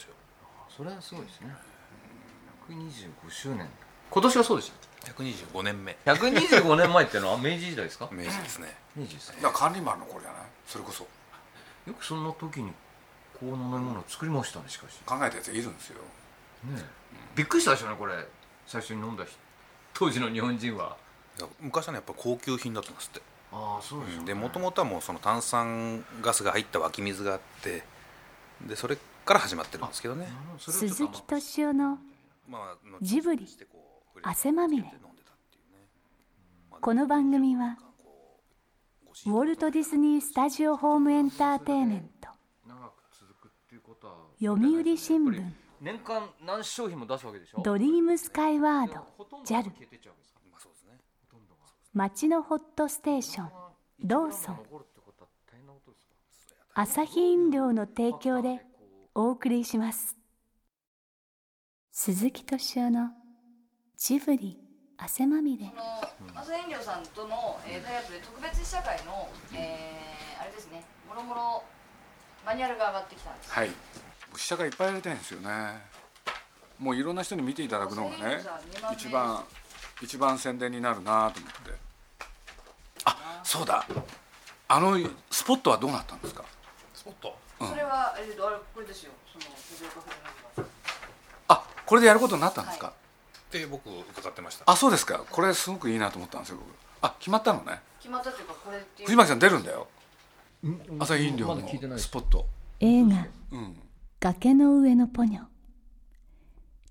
ですよ。それはすごいですね。125周年。今年はそうでし125年目。た125年前っていうのは明治時代ですか？明治ですね。明治ですね。だから管理マンの頃じゃないそれこそ。よくそんな時にこう飲み物を作りましたねしかし。考えたやついるんですよ。ねえ。びっくりしたでしょうねこれ。最初に飲んだ人。当時の日本人は。いや昔はねやっぱ高級品だったんですって。ああそうでもともとはもうその炭酸ガスが入った湧き水があってでそれから始まってるんですけどね鈴木敏夫のまあジブリ汗まみれ。この番組はウォルト・ディズニー・スタジオ・ホーム・エンターテインメント。読売新聞。年間何商品も出すわけでしょ？ドリームスカイワード JAL 街のホットステーションローソン。残るってことは大変なことですか？アサヒ飲料の提供でお送りします。鈴木敏夫のジブリ汗まみれ。の朝飲料さんとの、えータイアップで特別試写会の、えーあれですね。もろもろマニュアルが上がってきたんです。はい。試写会いっぱいやりたいんですよね。もういろんな人に見ていただくのがね一番一番宣伝になるなと思って。あそうだ。あのスポットはどうなったんですか？スポット？それは、えーとあれこれですよ。その藤岡フェルナンドあこれでやることになったんですか、はって僕伺ってました。あそうですか。これすごくいいなと思ったんですよ僕。あ決まったのね。決まったというかこれっていう。藤巻さん出るんだよ。朝日飲料まだ聞いてない。のスポット。映画。うん「崖の上のポニョ」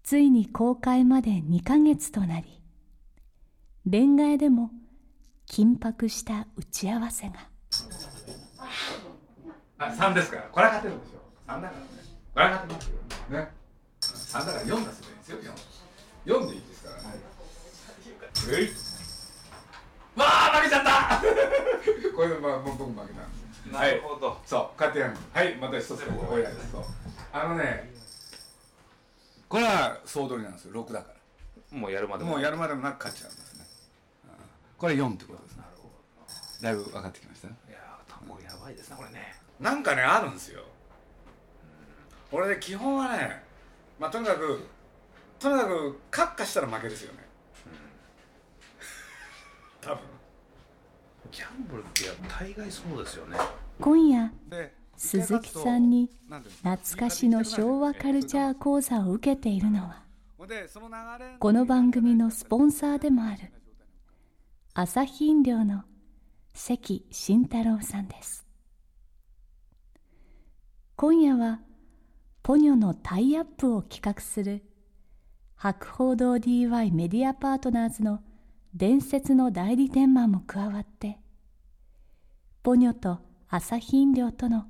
ついに公開まで2ヶ月となりレンガ屋でも緊迫した打ち合わせがあ3ですから。これは勝てるでしょ3だからね。これは勝てますよ。ね。3だから4出せばいいんですよ 4, 4でいいですからね。はい。わあ負けちゃった これでまあもう僕負けたんで。すなるほど、そうこうやってやるの。はいまた一つおやです。そう。あのねこれは総取りなんですよ。6だから。もうやるまでももうやるまでもなく勝っちゃうんですね。うん。これ4ってことですなるほど。だいぶ分かってきました？ねいやー単語やばいですねこれねなんかねあるんですよ。俺ね基本はねまあとにかくとにかくカッカしたら負けですよね。多分。ギャンブルってや大概そうですよね。今夜で鈴木さんに懐かしの昭和カルチャー講座を受けているのはこの番組のスポンサーでもある朝日飲料の関慎太郎さんです今夜はポニョのタイアップを企画する博報堂 DY メディアパートナーズの伝説の代理店マンも加わってポニョと朝日飲料との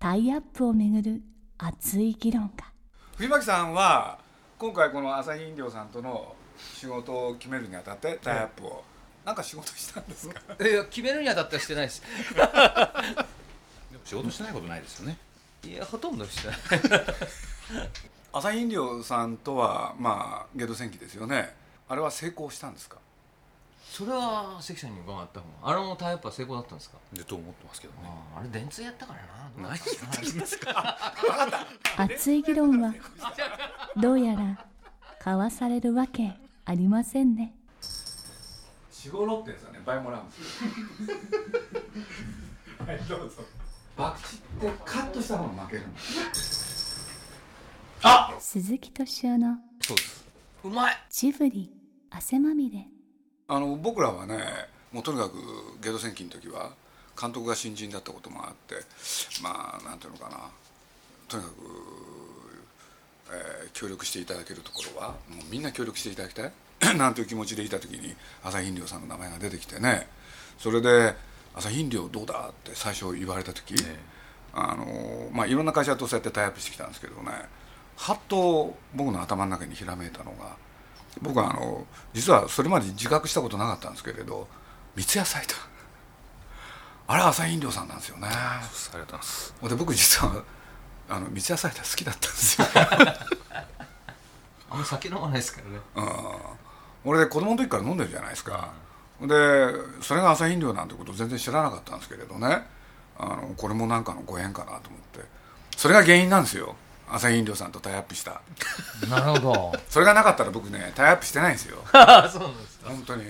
タイアップをめぐる熱い議論が。藤巻さんは今回この朝日飲料さんとの仕事を決めるにあたってタイアップを。なんか仕事したんですか？いや決めるにあたってはしてないです。でも仕事してないことないですよねいやほとんどしてない。朝日飲料さんとはまあゲド戦記ですよね。あれは成功したんですか？それは関さんに伺った方があれもタイプは成功だったんですか？でと思ってますけどね。あれ電通やったからな。何言ってるんですか？熱い議論はどうやら交わされるわけありませんね。四五六ってやつはね倍もらうんですよ。はいどうぞ博打ってカットした方が負けるんです鈴木敏夫のそうです。うまい。ジブリ汗まみれ。あの僕らはねもうとにかくゲド戦記の時は監督が新人だったこともあってまあなんていうのかな。とにかくえー協力していただけるところはもうみんな協力していただきたい。なんていう気持ちでいた時に朝日飲料さんの名前が出てきてね。それで「朝日飲料どうだ?」って最初言われた時、あのまあ、いろんな会社とそうやってタイアップしてきたんですけどねはっと僕の頭の中にひらめいたのが僕はあの実はそれまで自覚したことなかったんですけれど三ツ矢サイダー。あれ朝日飲料さんなんですよね。ありがとうございます。で僕実はあの三ツ矢サイダー好きだったんですよ。あんま酒飲まないですからね。うん。俺子供の時から飲んでるじゃないですか、でそれが朝日飲料なんてこと全然知らなかったんですけれどね。あのこれもなんかのご縁かなと思って。それが原因なんですよ。朝日飲料さんとタイアップした。なるほど。それがなかったら僕ねタイアップしてないんですよ。そうなんです本当に。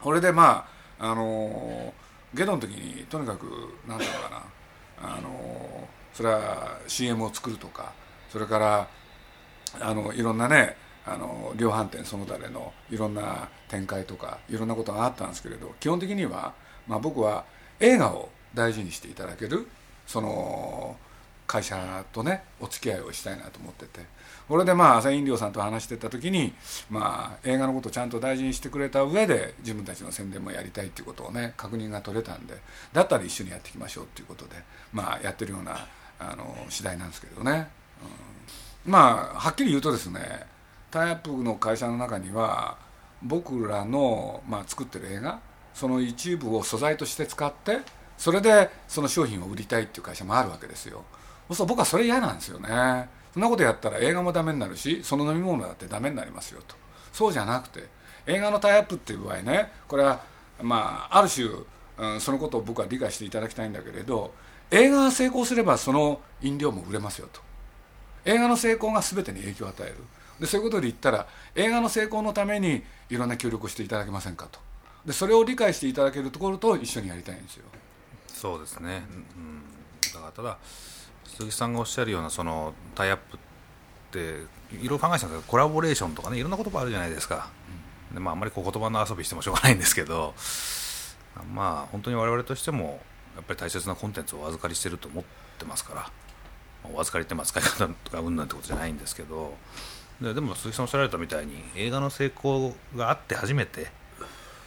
これでまああのゲドの時にとにかくなんだろうかな。あのそれは CM を作るとかそれからあのいろんなねあの量販店その他でのいろんな展開とかいろんなことがあったんですけれど基本的には、まあ、僕は映画を大事にしていただけるその会社とねお付き合いをしたいなと思ってて。これでまあ朝飲料さんと話してた時に、まあ、映画のことをちゃんと大事にしてくれた上で自分たちの宣伝もやりたいっていうことをね確認が取れたんでだったら一緒にやっていきましょうっていうことで、まあ、やってるようなあの次第なんですけどね、うん、まあはっきり言うとですねタイアップの会社の中には僕らの、まあ、作ってる映画その一部を素材として使ってそれでその商品を売りたいっていう会社もあるわけですよ。そう僕はそれ嫌なんですよね。そんなことやったら映画もダメになるしその飲み物だってダメになりますよと。そうじゃなくて映画のタイアップっていう場合ねこれはまあある種、うん、そのことを僕は理解していただきたいんだけれど映画が成功すればその飲料も売れますよと。映画の成功が全てに影響を与える。でそういうことで言ったら映画の成功のためにいろんな協力をしていただけませんかと。でそれを理解していただけるところと一緒にやりたいんですよ。そうですね、うん、だからただ鈴木さんがおっしゃるようなそのタイアップっていろいろ考えてたんですけどコラボレーションとかねいろんな言葉あるじゃないですか、でまあ、あんまりこう言葉の遊びしてもしょうがないんですけどまあ本当に我々としてもやっぱり大切なコンテンツをお預かりしてると思ってますから。お預かりってまあ使い方とかうんなんてことじゃないんですけどででも鈴木さんおっしゃられたみたいに映画の成功があって初めてっ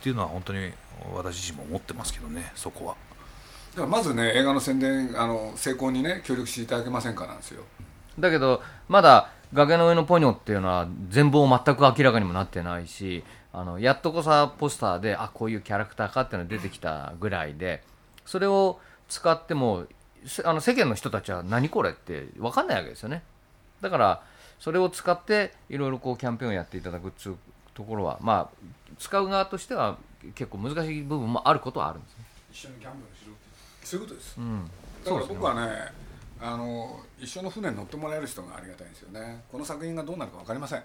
ていうのは本当に私自身も思ってますけどねそこは。だからまずね映画の宣伝あの成功にね協力していただけませんかなんですよだけどまだ崖の上のポニョっていうのは全貌全く明らかにもなってないしあのやっとこさポスターであこういうキャラクターかっていうのが出てきたぐらいでそれを使ってもせあの世間の人たちは何これって分かんないわけですよねだからそれを使っていろいろこうキャンペーンをやっていただくっていうところはまあ使う側としては結構難しい部分もあることはあるんですね。一緒にギャンブルしろってそういう。ことです、うん。だから僕はねあの一緒の船に乗ってもらえる人がありがたいんですよね。この作品がどうなるか分かりません。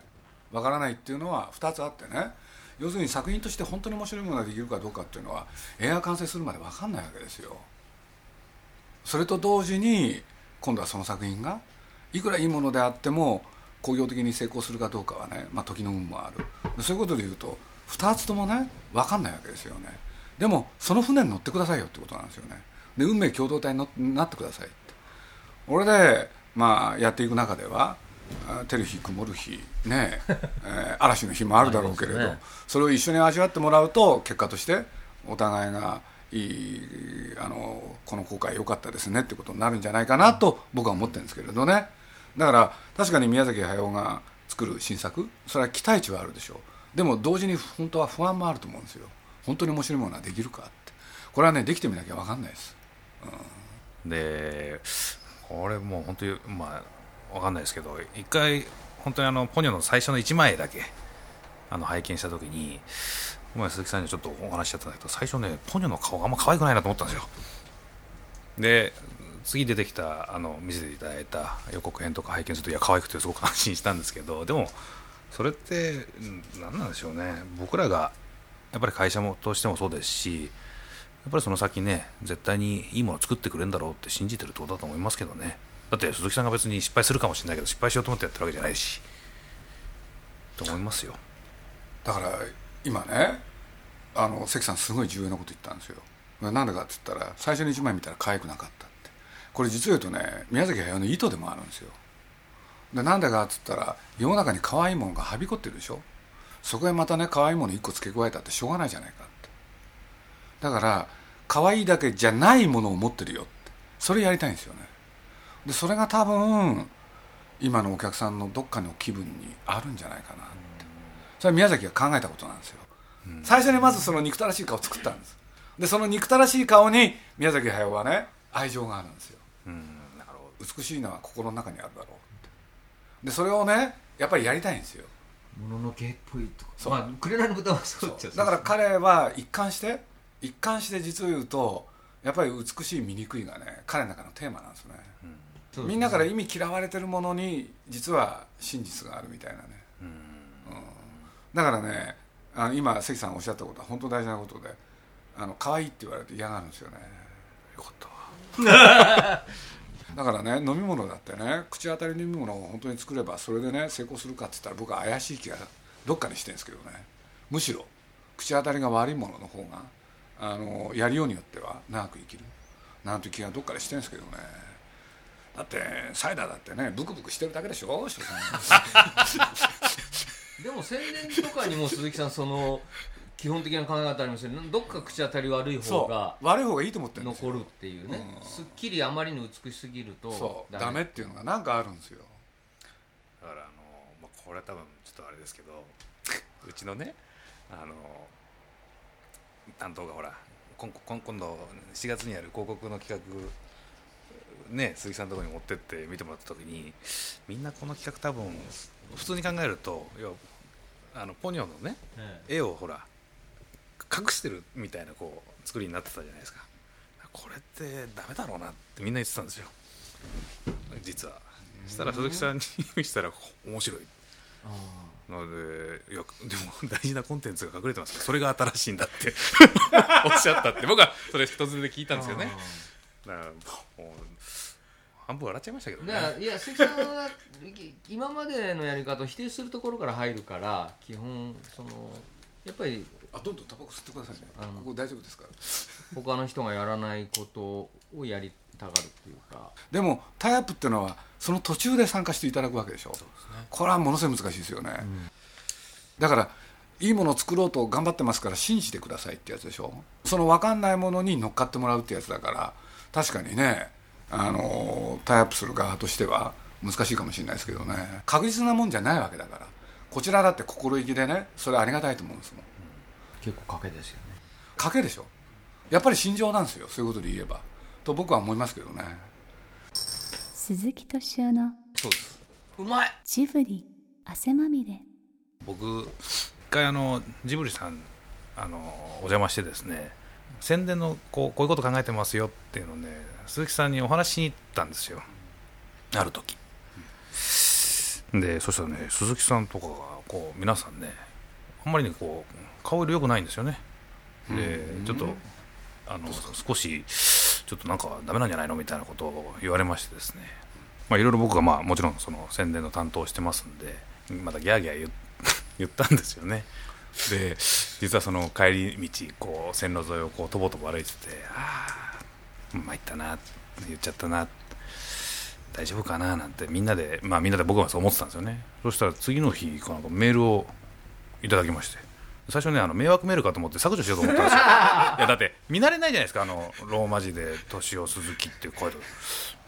分からないっていうのは2つあってね。要するに作品として本当に面白いものができるかどうかっていうのは映画完成するまで分かんないわけですよ。それと同時に今度はその作品がいくらいいものであっても工業的に成功するかどうかはね、まあ、時の運もある。そういうことで言うと2つともね分かんないわけですよね。でもその船に乗ってくださいよってことなんですよね。で運命共同体になってくださいって。俺で、まあ、やっていく中ではあ照る日曇る日ね、えー嵐の日もあるだろうけれど、ね。それを一緒に味わってもらうと結果としてお互いがいいあのこの公開良かったですねってことになるんじゃないかなと僕は思ってるんですけれどねだから確かに宮崎駿が作る新作それは期待値はあるでしょう。でも同時に本当は不安もあると思うんですよ。本当に面白いものはできるかって。これはねできてみなきゃ分かんないです。でこれもう本当にまあわかんないですけど一回本当にあのポニョの最初の1枚だけあの拝見した時に前鈴木さんにちょっとお話しちゃったんだけど最初ねポニョの顔があんま可愛くないなと思ったんですよ。で次出てきたあの見せていただいた予告編とか拝見するといや可愛くてすごく安心したんですけどでもそれって何なんでしょうね。僕らがやっぱり会社もとしてもそうですしやっぱりその先ね絶対にいいものを作ってくれるんだろうって信じてるってことだと思いますけどね。だって鈴木さんが別に失敗するかもしれないけど失敗しようと思ってやってるわけじゃないしと思いますよ。だから今ねあの関さんすごい重要なこと言ったんですよ。なんでかって言ったら最初に1枚見たら可愛くなかった。これ実を言うとね宮崎駿の意図でもあるんですよ。でなんでかっつったら世の中に可愛いものがはびこってるでしょ？そこへまたね可愛いもの一個付け加えたってしょうがないじゃないかって。だから可愛いだけじゃないものを持ってるよって。それやりたいんですよね。でそれが多分今のお客さんのどっかの気分にあるんじゃないかなって。それは宮崎が考えたことなんですよ、最初にまずその憎たらしい顔を作ったんです。でその憎たらしい顔に宮崎駿はね愛情があるんですよ美しいのは心の中にあるだろう。でそれをねやっぱりやりたいんですよ。もののけっぽいとか。そう。まあ紅の豚はそうっちゃだから彼は一貫して一貫して実を言うとやっぱり美しい醜いがね彼の中のテーマなんですね、そうですねみんなから意味嫌われてるものに実は真実があるみたいなね、うん。だからねあの今関さんおっしゃったことは本当大事なことであの可愛いって言われて嫌がるんですよね。よかった。わ だからね飲み物だってね口当たりの飲み物を本当に作ればそれでね成功するかって言ったら僕は怪しい気がどっかにしてるんですけどね。むしろ口当たりが悪いものの方があのやりようによっては長く生きる。なんて気がどっかでしてるんですけどね。だってサイダーだってねブクブクしてるだけでしょ でも宣伝とかにも鈴木さんその基本的な考え方ありますよね。どっか口当たり悪い方そがう。悪い方がいいと思ってるんですよ。残るっていうね、うん。すっきりあまりに美しすぎるとそう。ダメ。っていうのがなんかあるんですよ。だからあの、まあ、これは多分ちょっとあれですけど うちのねあの担当がほら今今今度7月にやる広告の企画ね鈴木さんのところに持ってって見てもらった時にみんなこの企画多分普通に考えると要はあのポニョのねえ。絵をほら隠してるみたいなこう作りになってたじゃないですか。これってダメだろうなってみんな言ってたんですよ。実は。そしたら鈴木さんに見せたら面白い。なのでいやでも大事なコンテンツが隠れてます。からそれが新しいんだって。おっしゃったって。僕はそれ一つで聞いたんですよね。だからもう半分笑っちゃいましたけどね。いや鈴木さんはい今までのやり方を否定するところから入るから基本そのやっぱりあどんどんタバコ吸ってくださいね。あのここ大丈夫ですか？ら 他の人がやらないことをやりたがるっていうか。でもタイアップっていうのはその途中で参加していただくわけでしょ。これはものすごい難しいですよね、だからいいものを作ろうと頑張ってますから信じてくださいってやつでしょ。その分かんないものに乗っかってもらうってやつだから確かにねあのタイアップする側としては難しいかもしれないですけどね。確実なもんじゃないわけだから。こちらだって心意気でねそれありがたいと思うんですもん結構賭けですよね。賭けでしょ？やっぱり心情なんですよ。そういうことで言えば。と僕は思いますけどね。鈴木敏夫のそうです。うまい。ジブリ汗まみれ。僕一回あのジブリさんあのお邪魔してですね宣伝のこうこういうこと考えてますよっていうのをね鈴木さんにお話しに行ったんですよ。ある時。でそしたらね鈴木さんとかがこう皆さんねあんまりにこう顔色良くないんですよね。でちょっとあの少しちょっとなんかダメなんじゃないのみたいなことを言われましてですね。まあいろいろ僕がまあもちろんその宣伝の担当をしてますんでまたギャーギャー言 言ったんですよね。で実はその帰り道こう線路沿いをこうとぼとぼ歩いててああ参ったな言っちゃったな大丈夫かななんてみんなでまあみんなで僕はそう思ってたんですよね。そしたら次の日かなんかメールをいただきまして。最初ねあの迷惑メールかと思って削除しようと思ったんですよ。いやだって見慣れないじゃないですか。あのローマ字で「敏夫鈴木」って書いて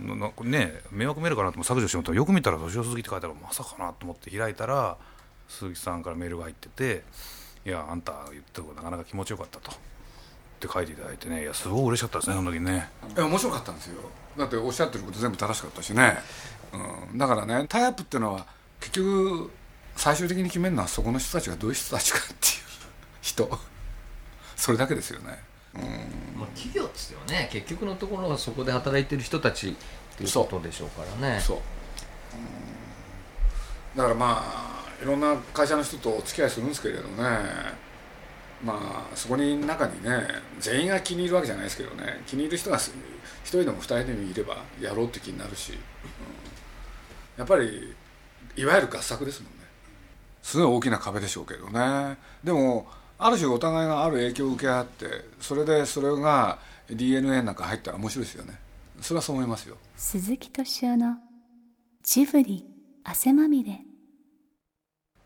ななね迷惑メールかなと思って削除しようと思ったらよく見たら「敏夫鈴木」って書いてあるまさかなと思って開いたら鈴木さんからメールが入ってて「いやあんた言ってることなかなか気持ちよかった」と。って書いていただいてね。いやすごい嬉しかったですねその時ね。いや面白かったんですよ。だっておっしゃってること全部正しかったしね、うん、だからねタイアップっていうのは結局最終的に決めるのはそこの人たちがどういう人たちかっていう人。それだけですよね。まあ、企業っつってはね。結局のところはそこで働いてる人たちっていうことでしょうからね。そう、うん、だからまあいろんな会社の人とお付き合いするんですけれどね。まあそこに中にね全員が気に入るわけじゃないですけどね。気に入る人が一人でも二人でもいればやろうって気になるし、うん、やっぱりいわゆる合作ですもんねすごい大きな壁でしょうけどね。でもある種お互いがある影響を受け合ってそれでそれが DNA なんか入ったら面白いですよね。それはそう思いますよ。鈴木敏夫のジブリ汗まみれ。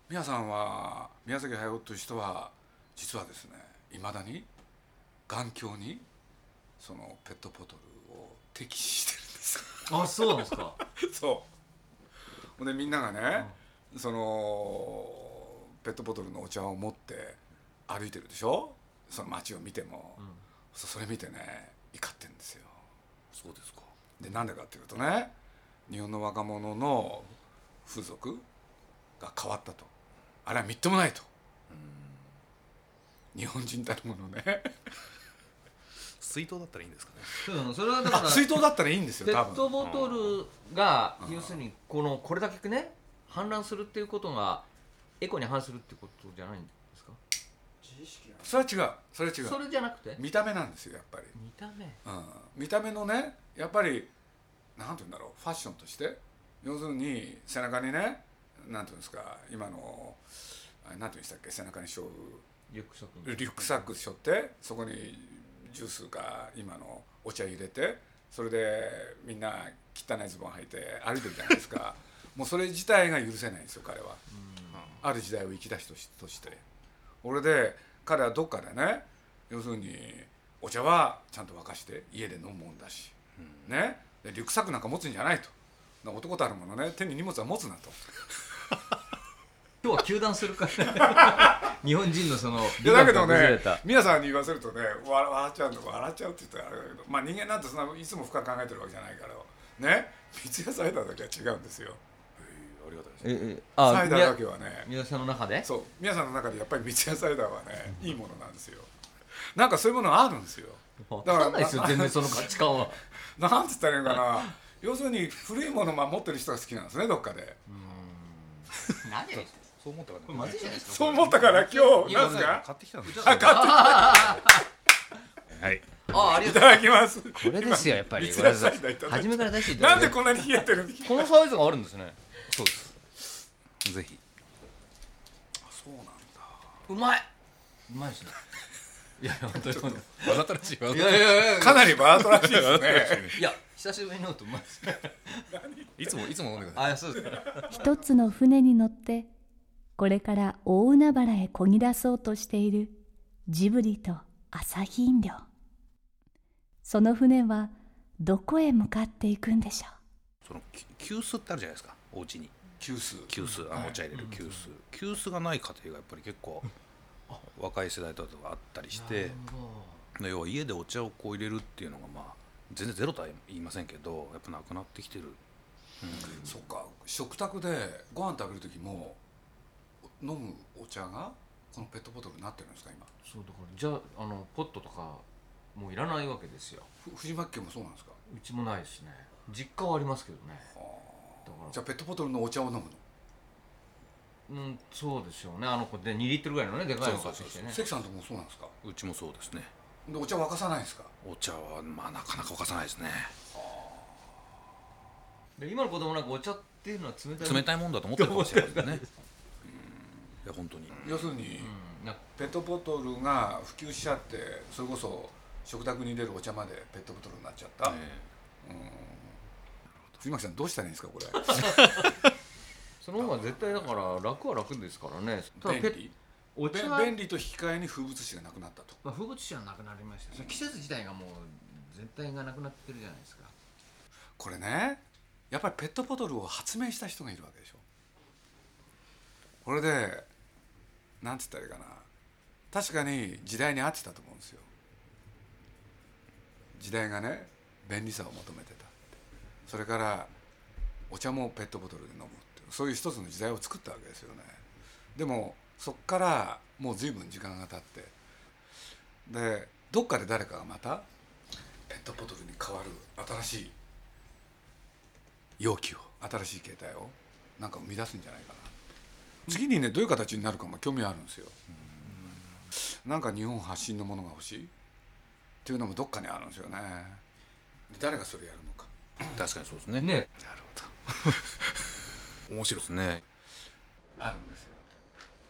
皆さんは宮崎駿という人は実はですねいまだに眼鏡にそのペットボトルを敵視してるんです。あそうなんですか。そう。ほんでみんながね、そのペットボトルのお茶を持って歩いてるでしょ？その街を見ても、ん。そそれ見てね怒ってるんですよ。そうですか。でなんでかっていうとね日本の若者の風俗が変わったと。あれはみっともないと。日本人たるものね。水筒だったらいいんですかね。そうなの。それはだからあ水筒だったらいいんですよペ多分。ットボトルがうん。要するにこのこれだけね氾濫するっていうことがエコに反するってことじゃないんですか？それは違う。それは違う。それじゃなくて？見た目なんですよやっぱり、見た目？うん、見た目のねやっぱりなんて言うんだろう。ファッションとして。要するに背中にねなんていうんですか。今のなんていうんでしたっけ？背中に背負う。リュックサックリュックサック背負ってそこにジュースか今のお茶入れてそれでみんな汚いズボン履いて歩いてるじゃないですか もうそれ自体が許せないんですよ彼は、ある時代を生きた人として。俺で彼はどっかでね要するにお茶はちゃんと沸かして家で飲むもんだし、ね。でリュックサックなんか持つんじゃないと。男たるものね手に荷物は持つなと。今日は糾弾するから 日本人のそのいやだけど美学が崩れねた。皆さんに言わせるとね笑笑っちゃうの笑っちゃうって言ったらあれだけどまあ人間なんてそんないつも深く考えてるわけじゃないからね。三ツ矢サイダーだけは違うんですよありがたいです。ええあサイダーだけはね。宮さんの中で？そう。皆さんの中でやっぱり三ツ矢サイダーはねいいものなんですよ。なんかそういうものがあるんですよ。わだからないですよ全然その価値観は。なんつったらいいのかな。要するに古いものを守ってる人が好きなんですねどっかで。何そう思ったからこれまずいじゃないですか。そう思ったから今日なんですか？買ってきたんですあ買ってはい。いあありがとう。ただきます。これですよやっぱり。三ツ矢サイダーいただき初めから出していただいてなんでこんなに冷えてるんですか？このサイズがあるんですねそうです。ぜひ。そうなんだ。うまい。うまいですね。いやいや本当に本当わざとらしいわにいやいやいやいや。かなりバートらしいですね。いや久しぶりに飲むとうまいですね。いつもいつも飲んでください。あそうです。か一つの船に乗ってこれから大海原へこぎ出そうとしているジブリと朝日飲料。その船はどこへ向かっていくんでしょそのき急須ってあるじゃないですかお家に。急須。急須あのお茶入れる急須。急須がない家庭がやっぱり結構若い世代とかあったりしてで要は家でお茶をこう入れるっていうのがまあ全然ゼロとは言いませんけどやっぱなくなってきてる、そっか。食卓でご飯食べる時も飲むお茶がこのペットボトルになってるんですか今？そうだからじゃああのポットとかもういらないわけですよ。ふ藤巻家もそうなんですか？うちもないですね。実家はありますけどね。だからじゃあペットボトルのお茶を飲むの？うんそうでしょうね。あの子で2リットルぐらいのねでかいの買ってきてね。関さんとこもそうなんですか？うちもそうですね。でお茶沸かさないんですか？お茶はまあなかなか沸かさないですね。で今の子供なんかお茶っていうのは冷たい冷たいもんだと思ってるかもしれないですね。うん。いや本当に。要するにうん。ペットボトルが普及しちゃってそれこそ食卓に出るお茶までペットボトルになっちゃった、え藤巻さんどうしたらいいんですかこれ？その方が絶対だから楽は楽ですからね。ただペ便利？お茶べ便利と引き換えに風物詩がなくなったと。まあ、風物詩はなくなりました。季節自体がもう全体がなくなってるじゃないですか。これねやっぱりペットボトルを発明した人がいるわけでしょ。これでなんつったらいいかな。確かに時代に合ってたと思うんですよ。時代がね便利さを求めてそれからお茶もペットボトルで飲むってうそういう一つの時代を作ったわけですよね。でもそっからもう随分時間が経ってでどっかで誰かがまたペットボトルに変わる新しい容器を新しい形態をなんか生み出すんじゃないかな。次にねどういう形になるかも興味あるんですよ。なんか日本発信のものが欲しいっていうのもどっかにあるんですよね。誰がそれやるのか。確かにそうですね。ね。なるほど。面白いですね。あるんですよ。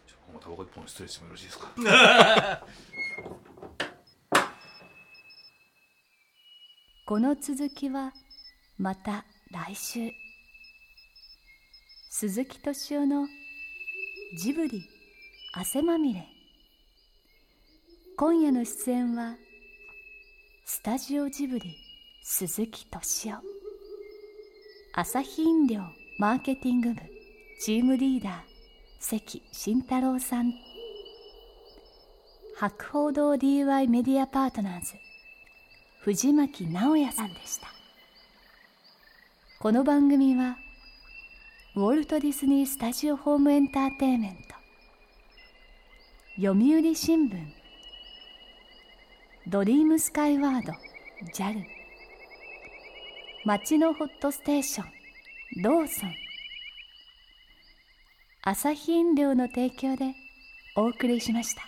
ちょもうタバコ一本失礼してもよろしいですか？この続きはまた来週。鈴木敏夫のジブリ汗まみれ。今夜の出演はスタジオジブリ鈴木敏夫朝日飲料マーケティング部チームリーダー関慎太郎さん。博報堂 DY メディアパートナーズ藤巻直也さんでした。この番組はウォルト・ディズニー・スタジオ・ホーム・エンターテインメント読売新聞ドリームスカイワード JAL 街のホットステーションローソン朝日飲料の提供でお送りしました。